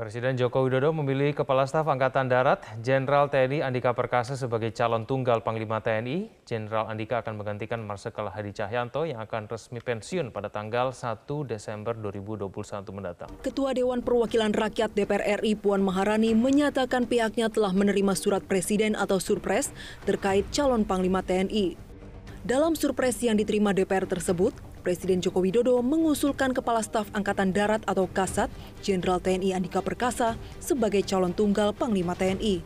Presiden Joko Widodo memilih Kepala Staf Angkatan Darat Jenderal TNI Andika Perkasa sebagai calon tunggal Panglima TNI. Jenderal Andika akan menggantikan Marsikal Hadi Cahyanto yang akan resmi pensiun pada tanggal 1 Desember 2021 mendatang. Ketua Dewan Perwakilan Rakyat DPR RI Puan Maharani menyatakan pihaknya telah menerima surat presiden atau surpres terkait calon Panglima TNI. Dalam surpres yang diterima DPR tersebut, Presiden Joko Widodo mengusulkan Kepala Staf Angkatan Darat atau Kasat, Jenderal TNI Andika Perkasa sebagai calon tunggal Panglima TNI.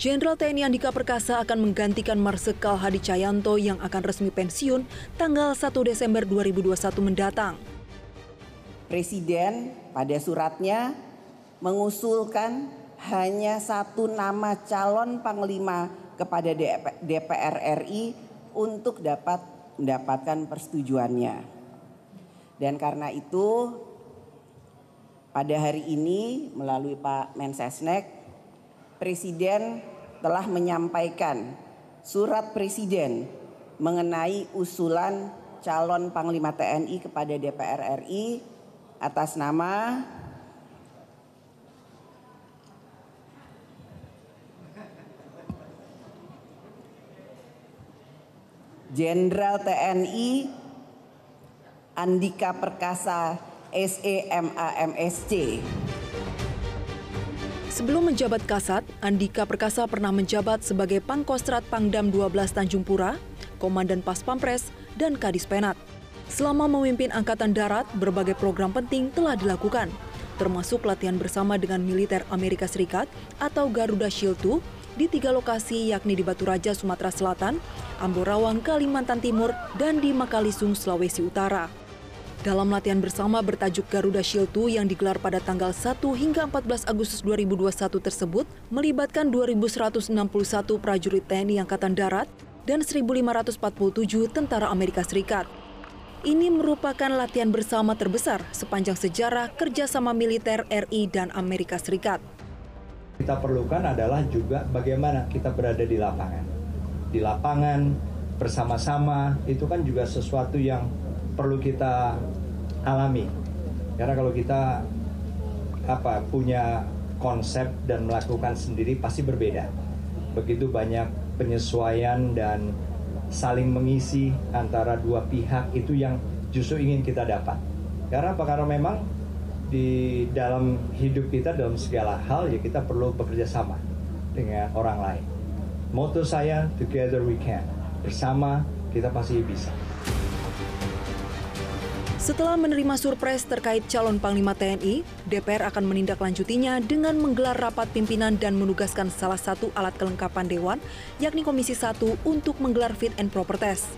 Jenderal TNI Andika Perkasa akan menggantikan Marsikal Hadi Cahyanto yang akan resmi pensiun tanggal 1 Desember 2021 mendatang. Presiden pada suratnya mengusulkan hanya satu nama calon panglima kepada DPR RI untuk dapat mendapatkan persetujuannya. Dan karena itu pada hari ini melalui Pak Mensesnek, Presiden telah menyampaikan surat Presiden mengenai usulan calon Panglima TNI kepada DPR RI atas nama Jenderal TNI Andika Perkasa SEMAMSC. Sebelum menjabat Kasat, Andika Perkasa pernah menjabat sebagai Pangkostrat Pangdam 12 Tanjung Pura, Komandan Pas Pampres, dan Kadis Penat. Selama memimpin Angkatan Darat, berbagai program penting telah dilakukan, termasuk latihan bersama dengan militer Amerika Serikat atau Garuda Shield 2 di tiga lokasi yakni di Batu Raja, Sumatera Selatan, Amborawang, Kalimantan Timur, dan di Makalisung, Sulawesi Utara. Dalam latihan bersama bertajuk Garuda Shield 2 yang digelar pada tanggal 1 hingga 14 Agustus 2021 tersebut melibatkan 2.161 prajurit TNI Angkatan Darat dan 1.547 tentara Amerika Serikat. Ini merupakan latihan bersama terbesar sepanjang sejarah kerjasama militer RI dan Amerika Serikat. Kita perlukan adalah juga bagaimana kita berada di lapangan. Di lapangan bersama-sama itu kan juga sesuatu yang perlu kita alami. Karena kalau kita apa punya konsep dan melakukan sendiri pasti berbeda. Begitu banyak penyesuaian dan saling mengisi antara dua pihak itu yang justru ingin kita dapat. Karena apa? Karena memang di dalam hidup kita dalam segala hal ya kita perlu bekerja sama dengan orang lain. Moto saya together we can. Bersama kita pasti bisa. Setelah menerima surprise terkait calon Panglima TNI, DPR akan menindaklanjutinya dengan menggelar rapat pimpinan dan menugaskan salah satu alat kelengkapan Dewan, yakni Komisi 1 untuk menggelar fit and proper test.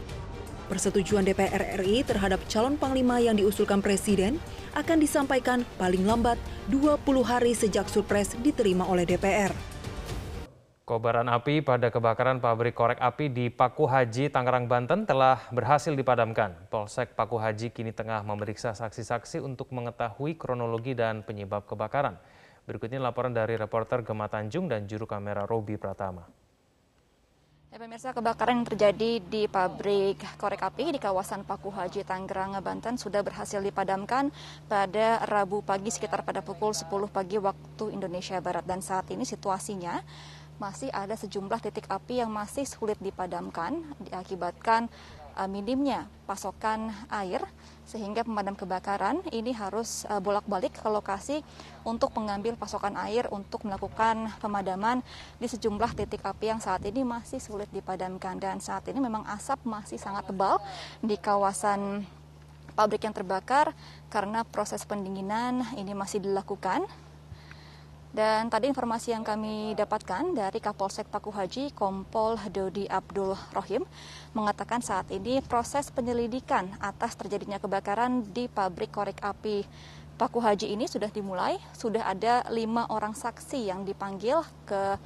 Persetujuan DPR RI terhadap calon panglima yang diusulkan Presiden akan disampaikan paling lambat 20 hari sejak surpres diterima oleh DPR. Kobaran api pada kebakaran pabrik korek api di Paku Haji, Tangerang, Banten telah berhasil dipadamkan. Polsek Paku Haji kini tengah memeriksa saksi-saksi untuk mengetahui kronologi dan penyebab kebakaran. Berikutnya laporan dari reporter Gema Tanjung dan juru kamera Robi Pratama. Ya, pemirsa kebakaran yang terjadi di pabrik korek api di kawasan Paku Haji Tangerang, Banten sudah berhasil dipadamkan pada Rabu pagi sekitar pada pukul 10 pagi waktu Indonesia Barat. Dan saat ini situasinya masih ada sejumlah titik api yang masih sulit dipadamkan diakibatkan uh, minimnya pasokan air sehingga pemadam kebakaran ini harus uh, bolak-balik ke lokasi untuk mengambil pasokan air untuk melakukan pemadaman di sejumlah titik api yang saat ini masih sulit dipadamkan. Dan saat ini memang asap masih sangat tebal di kawasan pabrik yang terbakar karena proses pendinginan ini masih dilakukan dan tadi informasi yang kami dapatkan dari Kapolsek Paku Haji, Kompol Dodi Abdul Rohim, mengatakan saat ini proses penyelidikan atas terjadinya kebakaran di pabrik korek api Paku Haji ini sudah dimulai. Sudah ada lima orang saksi yang dipanggil ke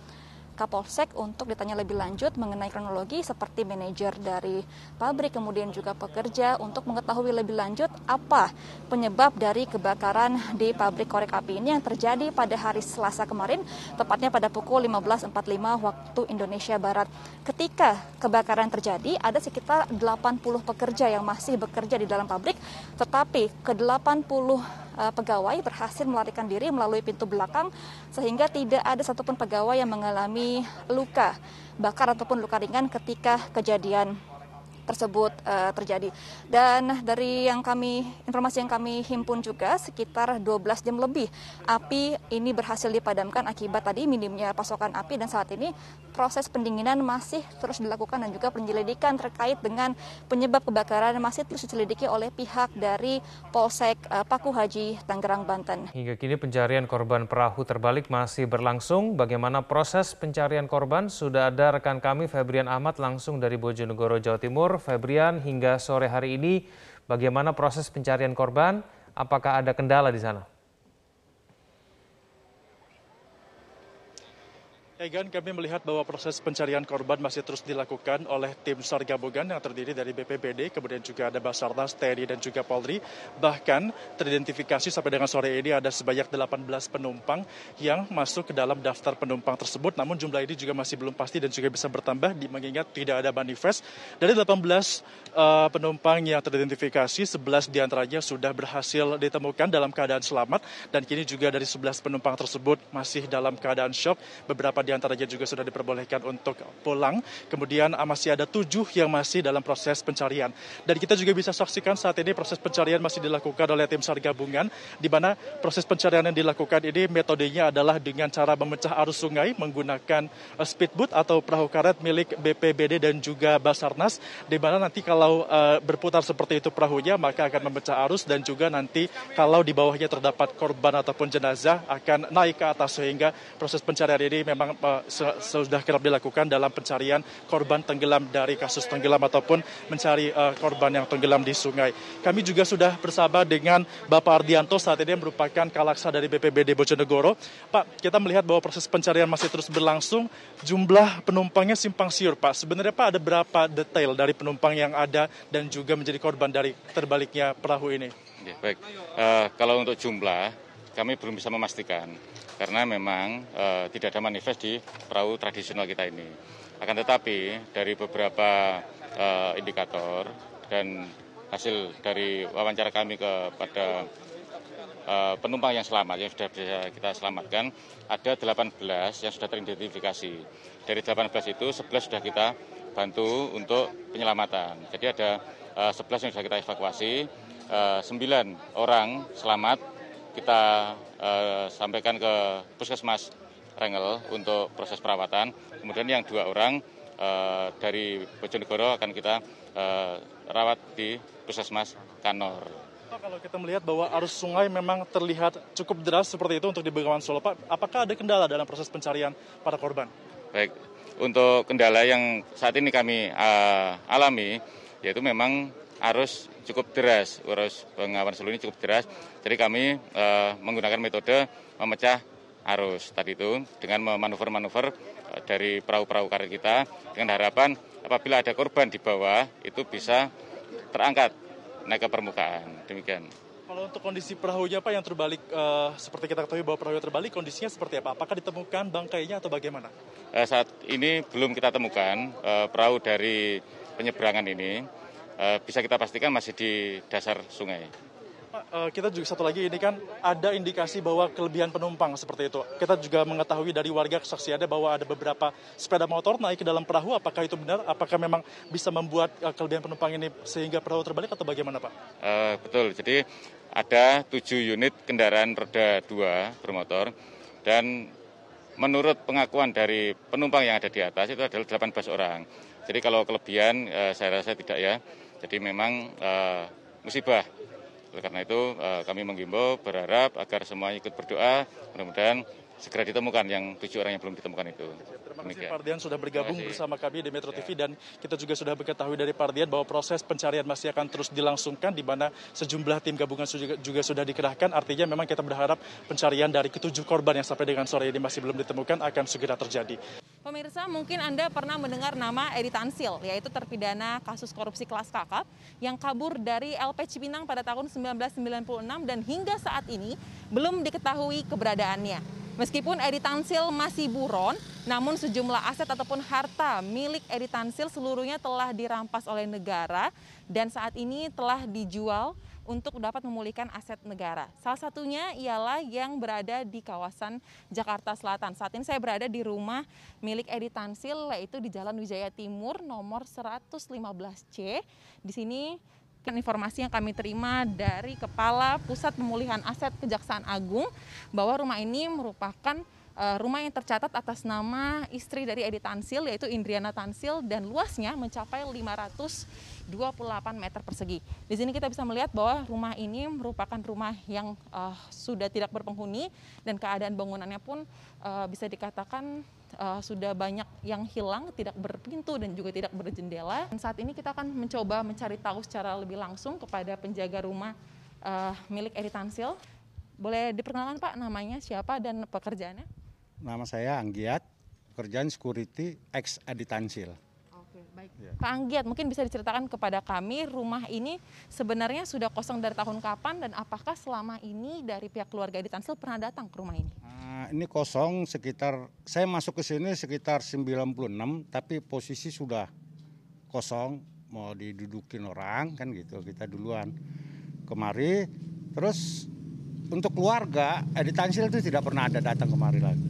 Kapolsek untuk ditanya lebih lanjut mengenai kronologi seperti manajer dari pabrik kemudian juga pekerja untuk mengetahui lebih lanjut apa penyebab dari kebakaran di pabrik korek api ini yang terjadi pada hari Selasa kemarin tepatnya pada pukul 15.45 waktu Indonesia Barat. Ketika kebakaran terjadi ada sekitar 80 pekerja yang masih bekerja di dalam pabrik tetapi ke 80 uh, pegawai berhasil melarikan diri melalui pintu belakang sehingga tidak ada satupun pegawai yang mengalami luka bakar ataupun luka ringan ketika kejadian tersebut uh, terjadi. Dan dari yang kami informasi yang kami himpun juga sekitar 12 jam lebih api ini berhasil dipadamkan akibat tadi minimnya pasokan api dan saat ini proses pendinginan masih terus dilakukan dan juga penyelidikan terkait dengan penyebab kebakaran masih terus diselidiki oleh pihak dari Polsek uh, Paku Haji Tangerang Banten. Hingga kini pencarian korban perahu terbalik masih berlangsung. Bagaimana proses pencarian korban? Sudah ada rekan kami Febrian Ahmad langsung dari Bojonegoro, Jawa Timur. Febrian, hingga sore hari ini bagaimana proses pencarian korban? Apakah ada kendala di sana? Egan, kami melihat bahwa proses pencarian korban masih terus dilakukan oleh tim SAR gabungan yang terdiri dari BPBD, kemudian juga ada Basarnas, TNI, dan juga Polri. Bahkan teridentifikasi sampai dengan sore ini ada sebanyak 18 penumpang yang masuk ke dalam daftar penumpang tersebut. Namun jumlah ini juga masih belum pasti dan juga bisa bertambah mengingat tidak ada manifest. Dari 18 uh, eh, penumpang yang teridentifikasi, 11 di antaranya sudah berhasil ditemukan dalam keadaan selamat. Dan kini juga dari 11 penumpang tersebut masih dalam keadaan shock. Beberapa di antaranya juga sudah diperbolehkan untuk pulang. Kemudian ah, masih ada tujuh yang masih dalam proses pencarian. Dan kita juga bisa saksikan saat ini proses pencarian masih dilakukan oleh tim SAR gabungan, di mana proses pencarian yang dilakukan ini metodenya adalah dengan cara memecah arus sungai menggunakan uh, speedboat atau perahu karet milik BPBD dan juga Basarnas, di mana nanti kalau uh, berputar seperti itu perahunya maka akan memecah arus dan juga nanti kalau di bawahnya terdapat korban ataupun jenazah akan naik ke atas sehingga proses pencarian ini memang sudah kerap dilakukan dalam pencarian korban tenggelam dari kasus tenggelam ataupun mencari uh, korban yang tenggelam di sungai. Kami juga sudah bersama dengan Bapak Ardianto saat ini yang merupakan kalaksa dari BPBD Bojonegoro. Pak, kita melihat bahwa proses pencarian masih terus berlangsung. Jumlah penumpangnya simpang siur, Pak. Sebenarnya Pak ada berapa detail dari penumpang yang ada dan juga menjadi korban dari terbaliknya perahu ini? Ya, baik, uh, kalau untuk jumlah kami belum bisa memastikan karena memang e, tidak ada manifest di perahu tradisional kita ini. Akan tetapi dari beberapa e, indikator dan hasil dari wawancara kami kepada e, penumpang yang selamat yang sudah bisa kita selamatkan ada 18 yang sudah teridentifikasi. Dari 18 itu 11 sudah kita bantu untuk penyelamatan. Jadi ada e, 11 yang sudah kita evakuasi, e, 9 orang selamat kita uh, sampaikan ke puskesmas Rengel untuk proses perawatan. Kemudian yang dua orang uh, dari Bojonegoro akan kita uh, rawat di puskesmas Kanor. Pak, kalau kita melihat bahwa arus sungai memang terlihat cukup deras seperti itu untuk di Bengawan Solo, Pak, apakah ada kendala dalam proses pencarian para korban? Baik, untuk kendala yang saat ini kami uh, alami, yaitu memang arus cukup deras, arus Bengawan Solo ini cukup deras. Jadi kami e, menggunakan metode memecah arus tadi itu dengan manuver-manuver e, dari perahu-perahu karet kita dengan harapan apabila ada korban di bawah itu bisa terangkat naik ke permukaan. Demikian. Kalau untuk kondisi perahunya Pak yang terbalik, e, seperti kita ketahui bahwa perahu terbalik, kondisinya seperti apa? Apakah ditemukan bangkainya atau bagaimana? E, saat ini belum kita temukan e, perahu dari penyeberangan ini Eh, bisa kita pastikan masih di dasar sungai. Pak, eh, kita juga satu lagi ini kan ada indikasi bahwa kelebihan penumpang seperti itu. Kita juga mengetahui dari warga kesaksiannya bahwa ada beberapa sepeda motor naik ke dalam perahu. Apakah itu benar? Apakah memang bisa membuat eh, kelebihan penumpang ini sehingga perahu terbalik atau bagaimana Pak? Uh, betul, jadi ada tujuh unit kendaraan roda dua bermotor dan menurut pengakuan dari penumpang yang ada di atas itu adalah 18 orang. Jadi kalau kelebihan uh, saya rasa tidak ya. Jadi memang uh, musibah. Oleh karena itu uh, kami menghimbau berharap agar semua ikut berdoa mudah-mudahan segera ditemukan yang tujuh orang yang belum ditemukan itu. Terima kasih Pardian sudah bergabung bersama kami di Metro TV dan kita juga sudah mengetahui dari Pardian bahwa proses pencarian masih akan terus dilangsungkan di mana sejumlah tim gabungan juga, juga sudah dikerahkan. Artinya memang kita berharap pencarian dari ketujuh korban yang sampai dengan sore ini masih belum ditemukan akan segera terjadi. Pemirsa, mungkin Anda pernah mendengar nama Edi Tansil, yaitu terpidana kasus korupsi kelas kakap yang kabur dari LP Cipinang pada tahun 1996 dan hingga saat ini belum diketahui keberadaannya. Meskipun Edi Tansil masih buron, namun sejumlah aset ataupun harta milik Edi Tansil seluruhnya telah dirampas oleh negara dan saat ini telah dijual untuk dapat memulihkan aset negara. Salah satunya ialah yang berada di kawasan Jakarta Selatan. Saat ini saya berada di rumah milik Edi Tansil yaitu di Jalan Wijaya Timur nomor 115C. Di sini informasi yang kami terima dari Kepala Pusat Pemulihan Aset Kejaksaan Agung bahwa rumah ini merupakan uh, rumah yang tercatat atas nama istri dari Edi Tansil yaitu Indriana Tansil dan luasnya mencapai 528 meter persegi. Di sini kita bisa melihat bahwa rumah ini merupakan rumah yang uh, sudah tidak berpenghuni dan keadaan bangunannya pun uh, bisa dikatakan uh, sudah banyak yang hilang, tidak berpintu dan juga tidak berjendela. Dan saat ini kita akan mencoba mencari tahu secara lebih langsung kepada penjaga rumah uh, milik Edi Tansil. Boleh diperkenalkan Pak namanya siapa dan pekerjaannya? Nama saya Anggiat, pekerjaan security ex Edi Tansil. Baik. Ya. Pak Anggiat, mungkin bisa diceritakan kepada kami rumah ini sebenarnya sudah kosong dari tahun kapan dan apakah selama ini dari pihak keluarga Edi Tansil pernah datang ke rumah ini? Nah, ini kosong sekitar saya masuk ke sini sekitar 96 tapi posisi sudah kosong mau didudukin orang kan gitu kita duluan kemari terus untuk keluarga Edi Tansil itu tidak pernah ada datang kemari lagi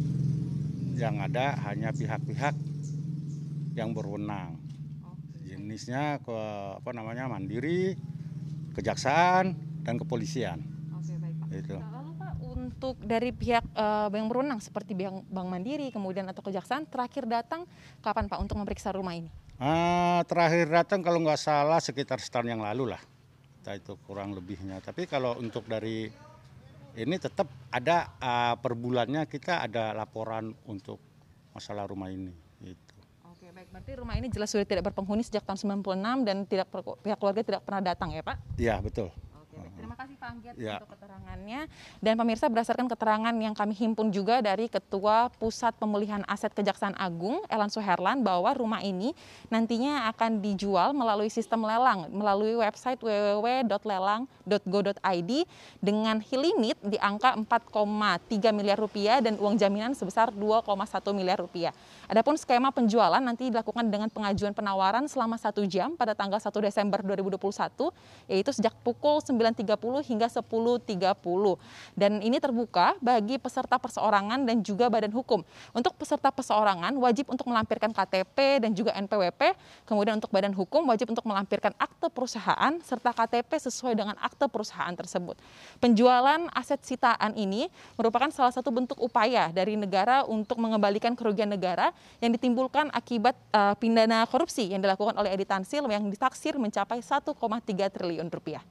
yang ada hanya pihak-pihak yang berwenang jenisnya ke apa namanya mandiri kejaksaan dan kepolisian Oke, baik, Pak. itu untuk dari pihak uh, yang berwenang seperti Bank, Bank Mandiri kemudian atau Kejaksaan terakhir datang kapan Pak untuk memeriksa rumah ini? Uh, terakhir datang kalau nggak salah sekitar setahun yang lalu lah, kita itu kurang lebihnya. Tapi kalau untuk dari ini tetap ada uh, per bulannya kita ada laporan untuk masalah rumah ini. Baik, berarti rumah ini jelas sudah tidak berpenghuni sejak tahun 96 dan tidak pihak keluarga tidak pernah datang ya Pak? Iya betul. Kasih Pak Anggiat ya. untuk keterangannya. Dan pemirsa berdasarkan keterangan yang kami himpun juga dari Ketua Pusat Pemulihan Aset Kejaksaan Agung, Elan Suherlan, bahwa rumah ini nantinya akan dijual melalui sistem lelang, melalui website www.lelang.go.id dengan limit di angka 4,3 miliar rupiah dan uang jaminan sebesar 2,1 miliar rupiah. Adapun skema penjualan nanti dilakukan dengan pengajuan penawaran selama satu jam pada tanggal 1 Desember 2021, yaitu sejak pukul 9.30 hingga 10.30. Dan ini terbuka bagi peserta perseorangan dan juga badan hukum. Untuk peserta perseorangan wajib untuk melampirkan KTP dan juga NPWP. Kemudian untuk badan hukum wajib untuk melampirkan akte perusahaan serta KTP sesuai dengan akte perusahaan tersebut. Penjualan aset sitaan ini merupakan salah satu bentuk upaya dari negara untuk mengembalikan kerugian negara yang ditimbulkan akibat uh, pindana korupsi yang dilakukan oleh Edi Tansil yang ditaksir mencapai 1,3 triliun rupiah.